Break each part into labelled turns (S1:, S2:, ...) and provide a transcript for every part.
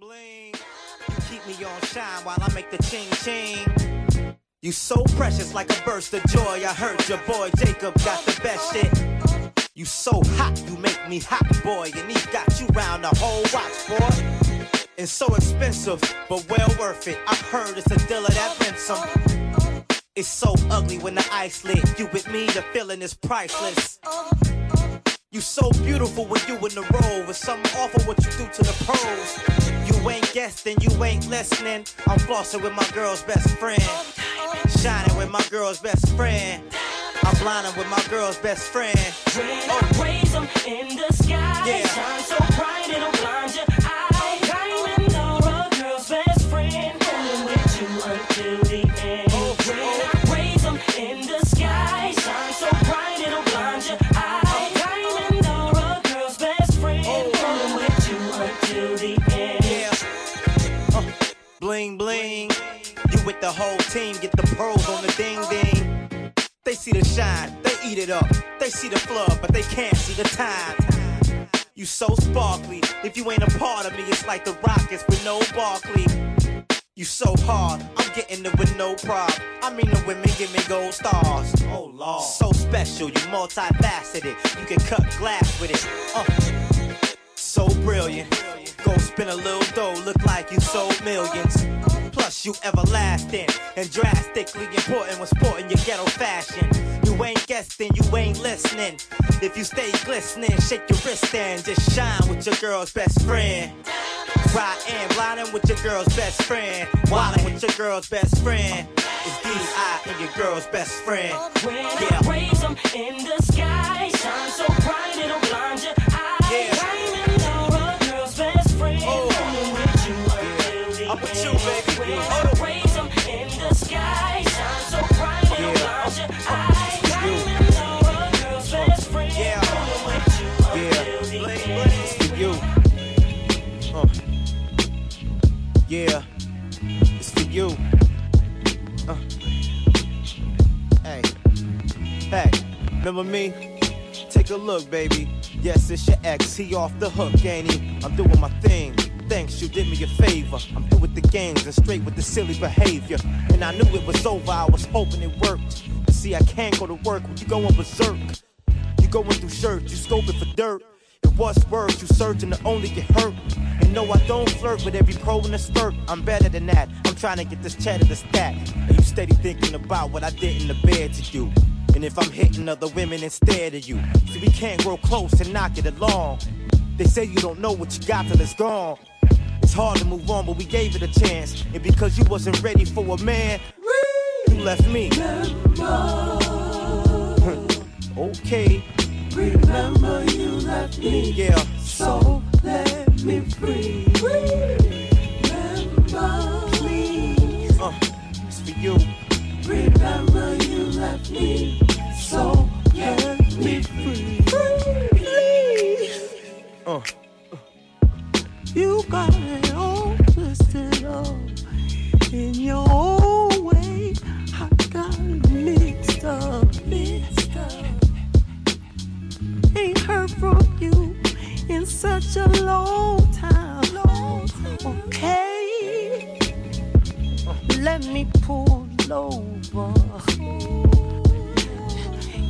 S1: bling keep me on shine while I make the ching ching. You so precious like a burst of joy. I heard your boy Jacob got the best shit. You so hot, you make me hot, boy. And he got you round the whole watch, boy. It's so expensive, but well worth it. I heard it's a dealer that rents some. It's so ugly when the ice lit. You with me, the feeling is priceless. You so beautiful when you in the role. With something awful what you do to the pros. You ain't guessing, you ain't listening. I'm flossing with my girl's best friend. Shining with my girl's best friend. I'm blinding with my girl's best friend.
S2: When I raise them in the sky,
S1: Yeah.
S2: shine so bright it'll blind your
S1: They see the flood, but they can't see the time. You so sparkly. If you ain't a part of me, it's like the Rockets with no Barkley. You so hard, I'm getting it with no prob. I mean the women give me gold stars. Oh lord. So special, you multifaceted. You can cut glass with it. Uh. So brilliant. Go spin a little dough, look like you sold millions. Plus, you everlasting and drastically important when sporting your ghetto fashion. You ain't guessing, you ain't listening. If you stay glistening, shake your wrist and just shine with your girl's best friend. Riding, blinding with your girl's best friend. Wildin' with your girl's best friend. It's D.I. and your girl's best friend.
S2: When
S1: Yeah.
S2: I raise them in the sky, shine so bright it'll blind your
S1: bling. It's for you. Yeah, it's for you. Uh. Hey, hey, remember me? Take a look, baby. Yes, it's your ex. He off the hook, ain't he? I'm doing my thing. Thanks, you did me a favor. I'm through with the games and straight with the silly behavior. And I knew it was over. I was hoping it worked. But see, I can't go to work when you going berserk. You going through shirts, you scoping for dirt. It was worse, you searching to only get hurt. And no, I don't flirt with every pro in the skirt. I'm better than that. I'm trying to get this cheddar to stack. And you steady thinking about what I did in the bed to you. And if I'm hitting other women instead of you. See, we can't grow close and knock it along. They say you don't know what you got till it's gone. It's hard to move on, but we gave it a chance. And because you wasn't ready for a man, you left me. okay.
S3: Remember you left me,
S1: Yeah.
S3: so let me free. Remember, please.
S1: Uh, it's for you.
S3: Remember you left me, so let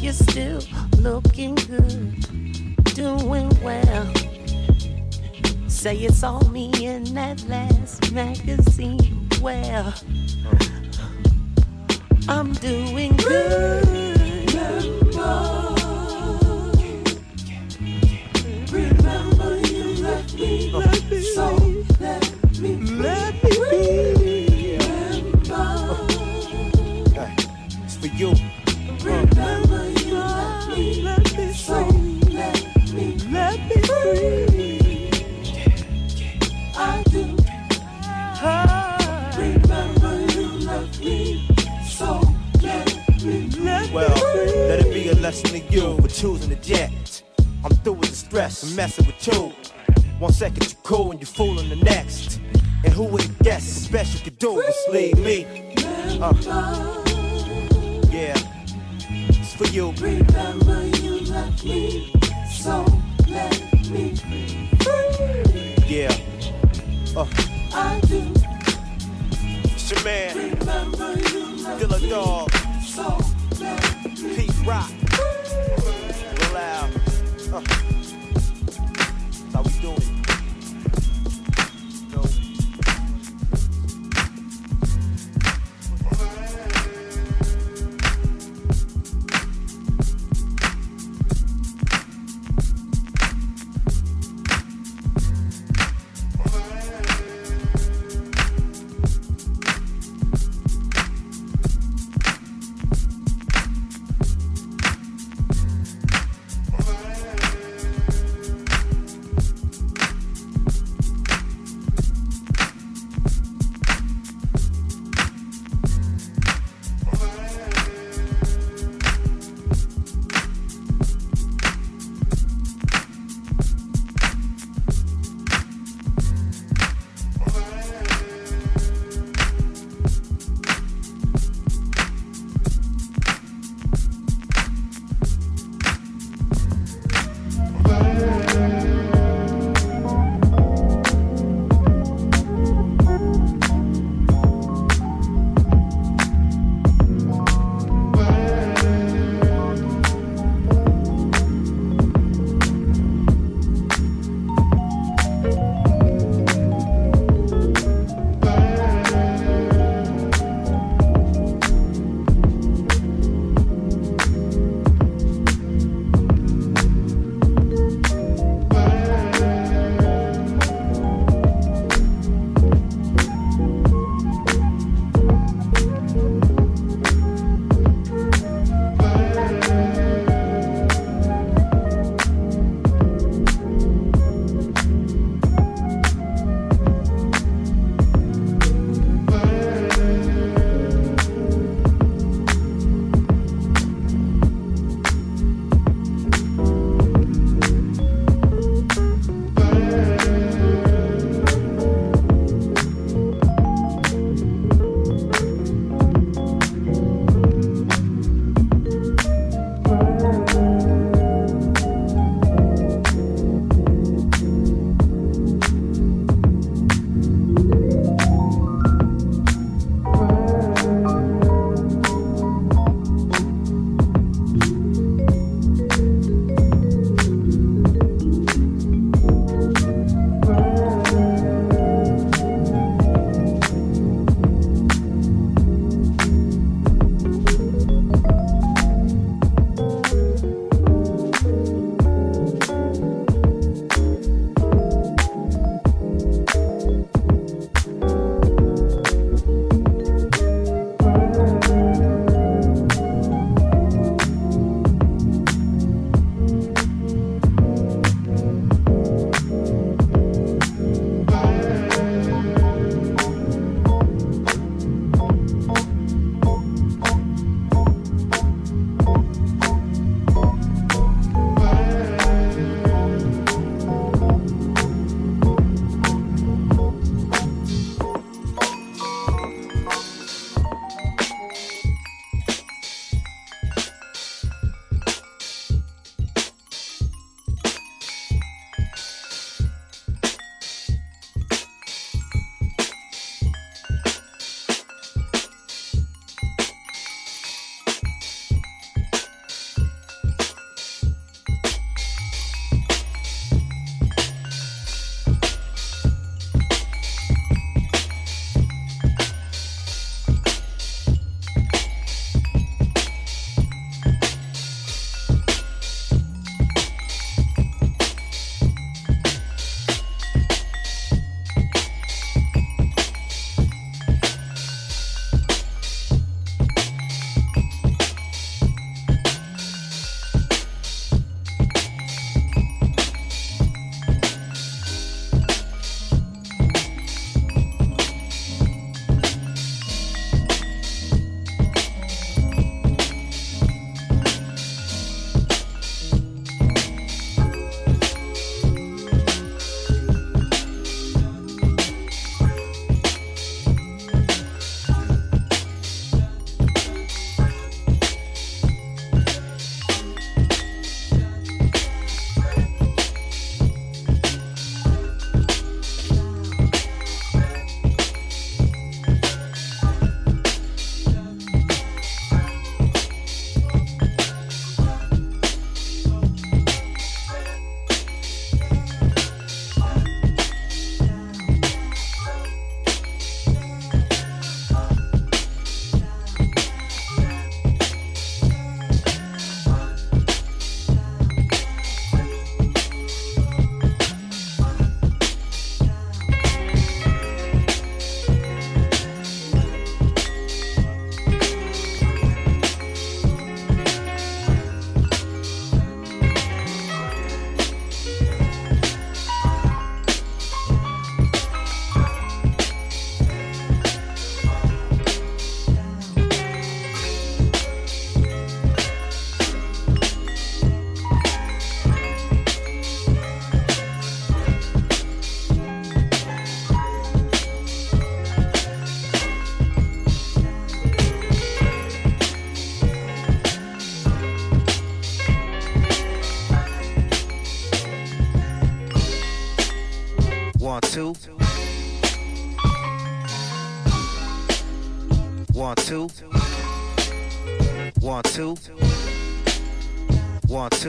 S3: You're still looking good, doing well. Say it's all me in that last magazine. Well, I'm doing good. Remember you let
S1: it be a lesson to you for choosing the jet. I'm through with the stress and messing with you. One second you cool and you fooling the next. And who would have guessed the best you could do was leave me? Uh, yeah, it's for you.
S3: Remember you left me, so let me free.
S1: Yeah, Uh.
S3: I do
S1: It's your man,
S3: remember you left
S1: Dilla
S3: me
S1: Dog,
S3: so.
S1: Pete Rock. Real loud. Uh. That's how we doing it.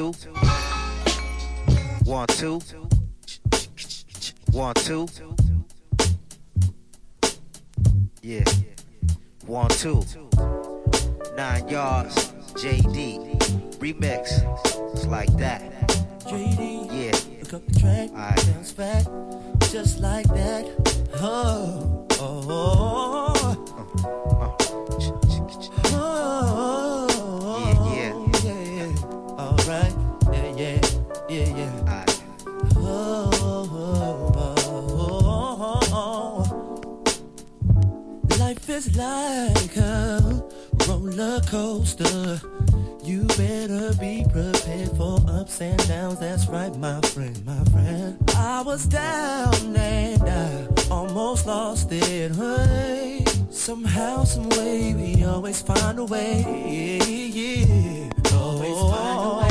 S4: two. One two. One two. Yeah. One two. Nine yards. JD. Remix. It's like that.
S3: JD.
S4: Yeah.
S3: Look up the track.
S4: Right.
S3: Bounce back. Just like that. Oh. Uh, uh. Oh. oh. oh.
S4: yeah,
S3: yeah.
S4: I...
S3: Oh, oh, oh, Life is like a roller coaster. You better be prepared for ups and downs. That's right, my friend, my friend. I was down and I almost lost it. Hey, somehow, some way, we always find a way. Yeah, yeah. Always find a way.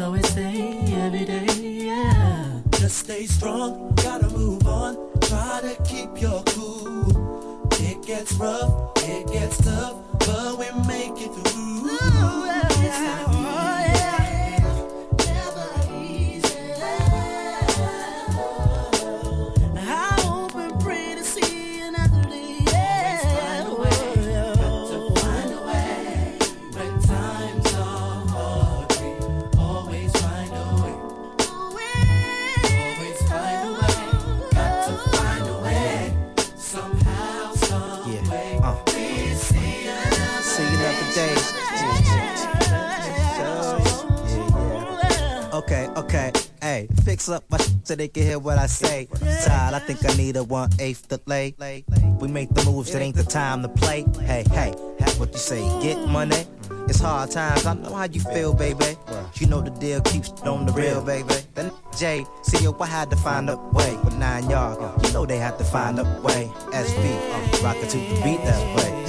S5: so
S4: it's so they can hear what I say. Todd. I think I need a one eighth delay. We make the moves, it ain't the time to play. Hey, hey, have what you say, get money. It's hard times, I know how you feel, baby. You know the deal keeps on the real, baby. Then J, see yo, I had to find a way. With nine yards, you know they had to find a way. SB, I'm rocking to the beat that way.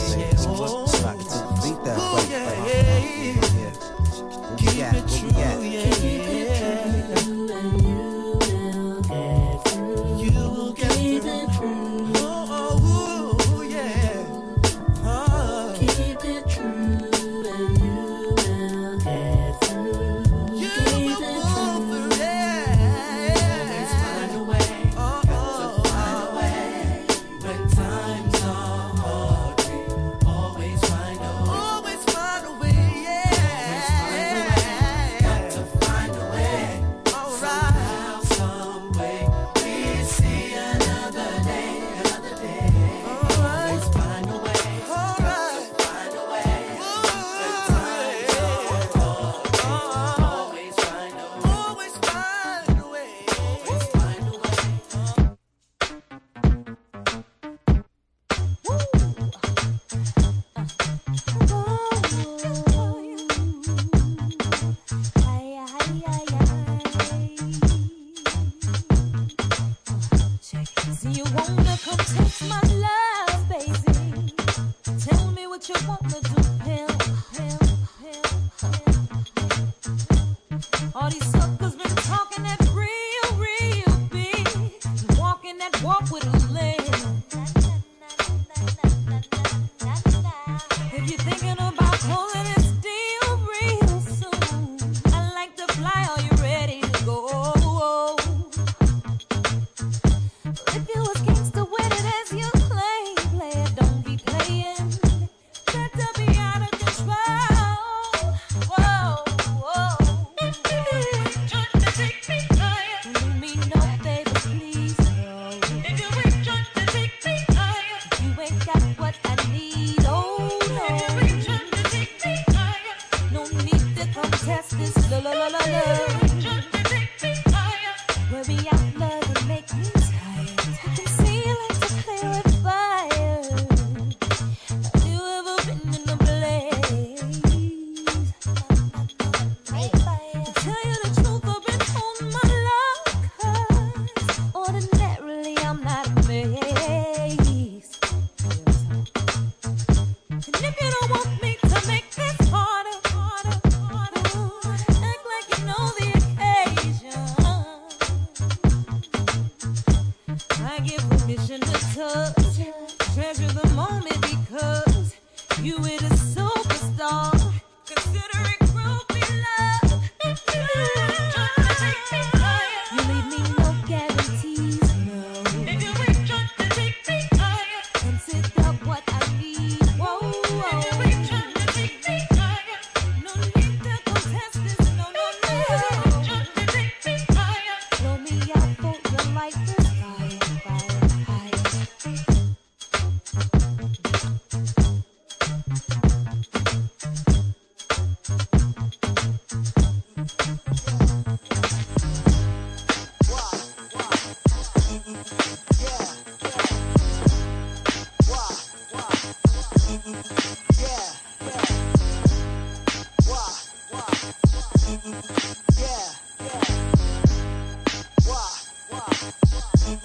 S3: All
S6: these suckers been talking that
S7: breed.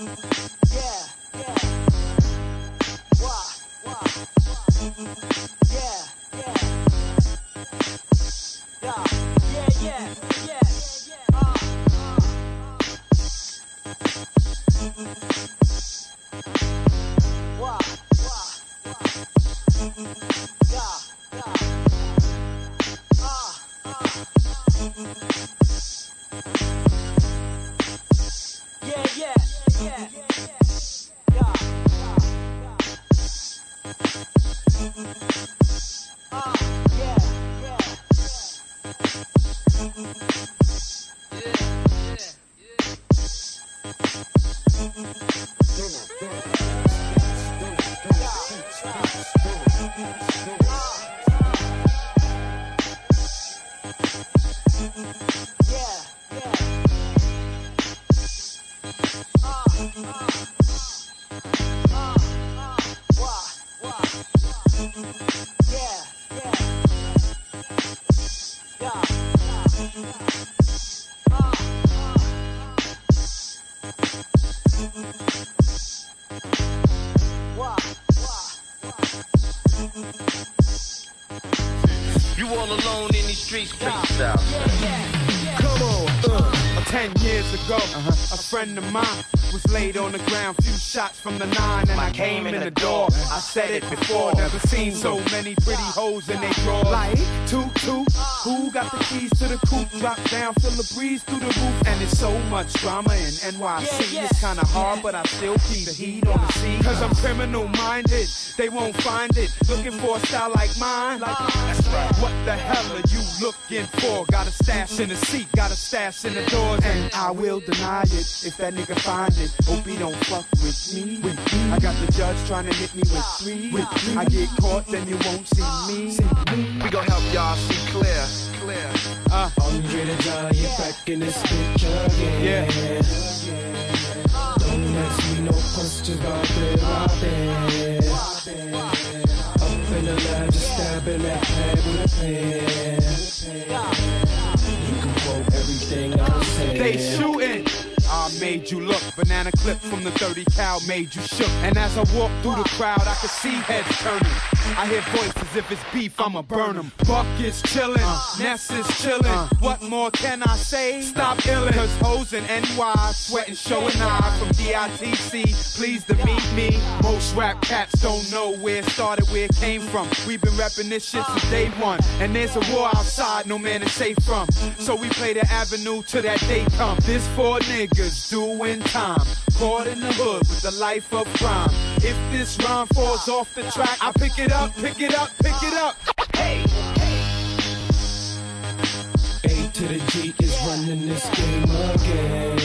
S7: Thank. Friend of mine shots from the nine, and I came in the door. I said it before, never seen so many pretty hoes in they draw. Like toot toot, who got the keys to the coupe? Drop down, feel the breeze through the roof, and it's so much drama in NYC. It's kinda hard, but I still keep the heat on the scene. Cause I'm criminal minded, they won't find it. Looking for a style like mine. That's right. What the hell are you looking for? Got a stash in the seat, got a stash in the doors, and I will deny it if that nigga find it. Hope he don't fuck with me. With me. I got the judge trying to hit me with three. With three. I get caught, then you won't see me.
S8: We gon' help y'all see clear. Clear.
S7: Uh,
S9: Andre the Giant back in this bitch again.
S7: yeah.
S9: Don't ask me no questions about I've been. Up in the lab, just stabbing that pad with a pen. You can quote everything I say.
S7: They shooting. I made you look. Banana clip from the 30 cal made you shook. And as I walked through the crowd, I could see heads turning. I hear voices. If it's beef, I'ma burn 'em. Buck is chillin', uh, Ness is chillin'. Uh. What more can I say? Stop illin'. Cause hoes in NY sweatin', showin' eye from DITC. Please to meet me. Most rap cats don't know where it started, where it came from. We've been rapping this shit since day one. And there's a war outside, no man is safe from. So we play the avenue till that day come. This four niggas doing time. Caught in the hood with the life of crime. If this rhyme falls off the track, I pick it up, pick it up, pick it up. Hey.
S9: A to the G is running this game again.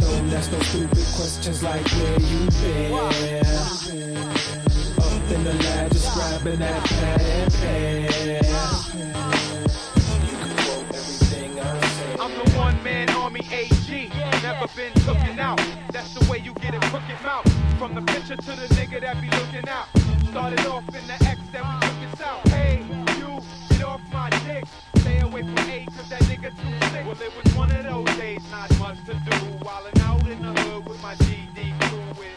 S9: Don't ask no stupid questions like where you been. Up in the lab, just grabbing that pad and pen. You can quote everything I say.
S7: I'm the one man army AG. Never been cooking out. That's the way you get a crooked mouth. From the picture to the nigga that be looking out. Started off in the X, then we took it south. Hey, you, get off my dick. Stay away from A, cause that nigga too sick. Well, it was one of those days, not much to do. Wildin' out in the hood with my GD crew with.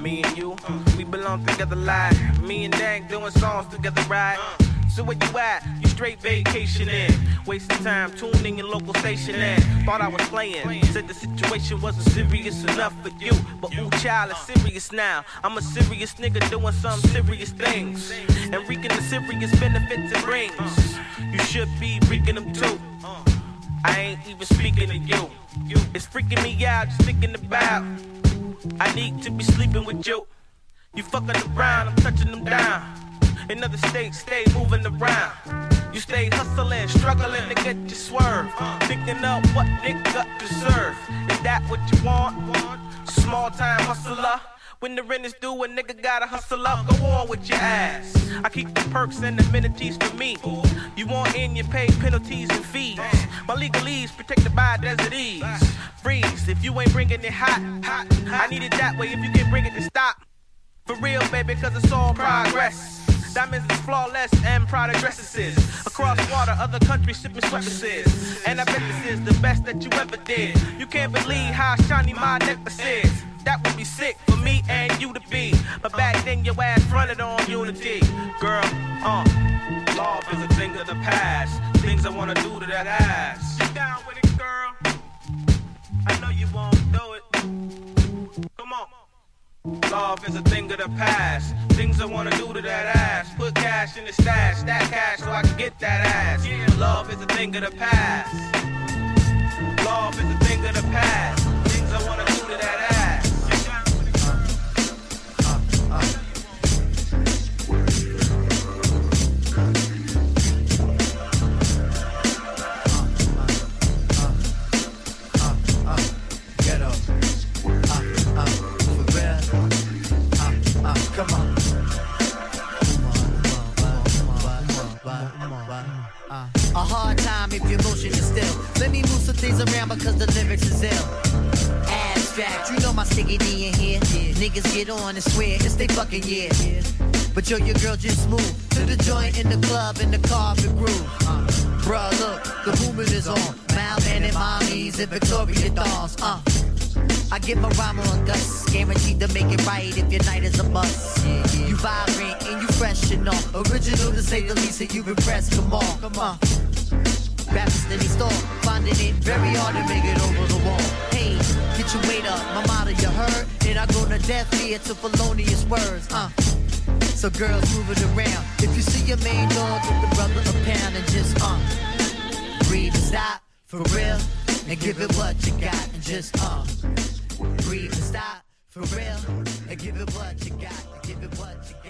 S8: Me and you, we belong together like me and Dang doing songs together, right? Uh. So where you at? You straight vacationing, wasting time tuning your local station in. Thought I was playing, said the situation wasn't serious enough for you, but ooh, child, it's serious now. I'm a serious nigga doing some serious things and reaping the serious benefits it brings. You should be reaping them too. I ain't even speaking to you. It's freaking me out just thinking about. I need to be sleeping with you. You fucking around, I'm touching them down. In other states, stay moving around. You stay hustling, struggling to get your swerve. Thinking up what nigga deserve. Is that what you want? Small time hustler When the rent is due, a nigga gotta hustle up, go on with your ass. I keep the perks and amenities for me. You want in, you pay penalties and fees. My legalese protected by desert ease. Freeze, if you ain't bringing it hot, hot, I need it that way if you can bring it to stop. For real, baby, cause it's all progress. Diamonds is flawless and Prada dresses. Across water, other countries sipping sweaters And I bet this is the best that you ever did. You can't believe how shiny my necklace is. That would be sick for me and you to be. But back then your ass fronted on unity. Girl, uh, love is a thing of the past. Things I wanna do to that ass. You down with it, girl? I know you won't do it. Come on. Love is a thing of the past. Things I wanna do to that ass. Put cash in the stash, stack cash so I can get that ass. Love is a thing of the past. Love is a thing of the past. Things I wanna do to that ass.
S10: Around because the lyrics is ill. Abstract, you know my sticky D in here. Niggas get on and swear it's they fucking year. But yo, your girl just moved to the joint in the club in the carpet groove. Uh, bruh, look, the movement is on. Malman and mommies and Victoria dolls. Uh. I give my rhyme on guts, guaranteed to make it right if your night is a bust. You vibrant and you fresh and all. Original to say the least, and you impressed. Come on, come on. Rappers in these store, finding it very hard to make it over the wall. Hey, get your weight up, my motto you heard, and I go to death here to felonious words. Uh. So girls move it around. If you see your main dog, give the brother a pound and just uh breathe and stop for real, and give it what you got and just uh breathe and stop for real, and give it what you got, and give it what you got.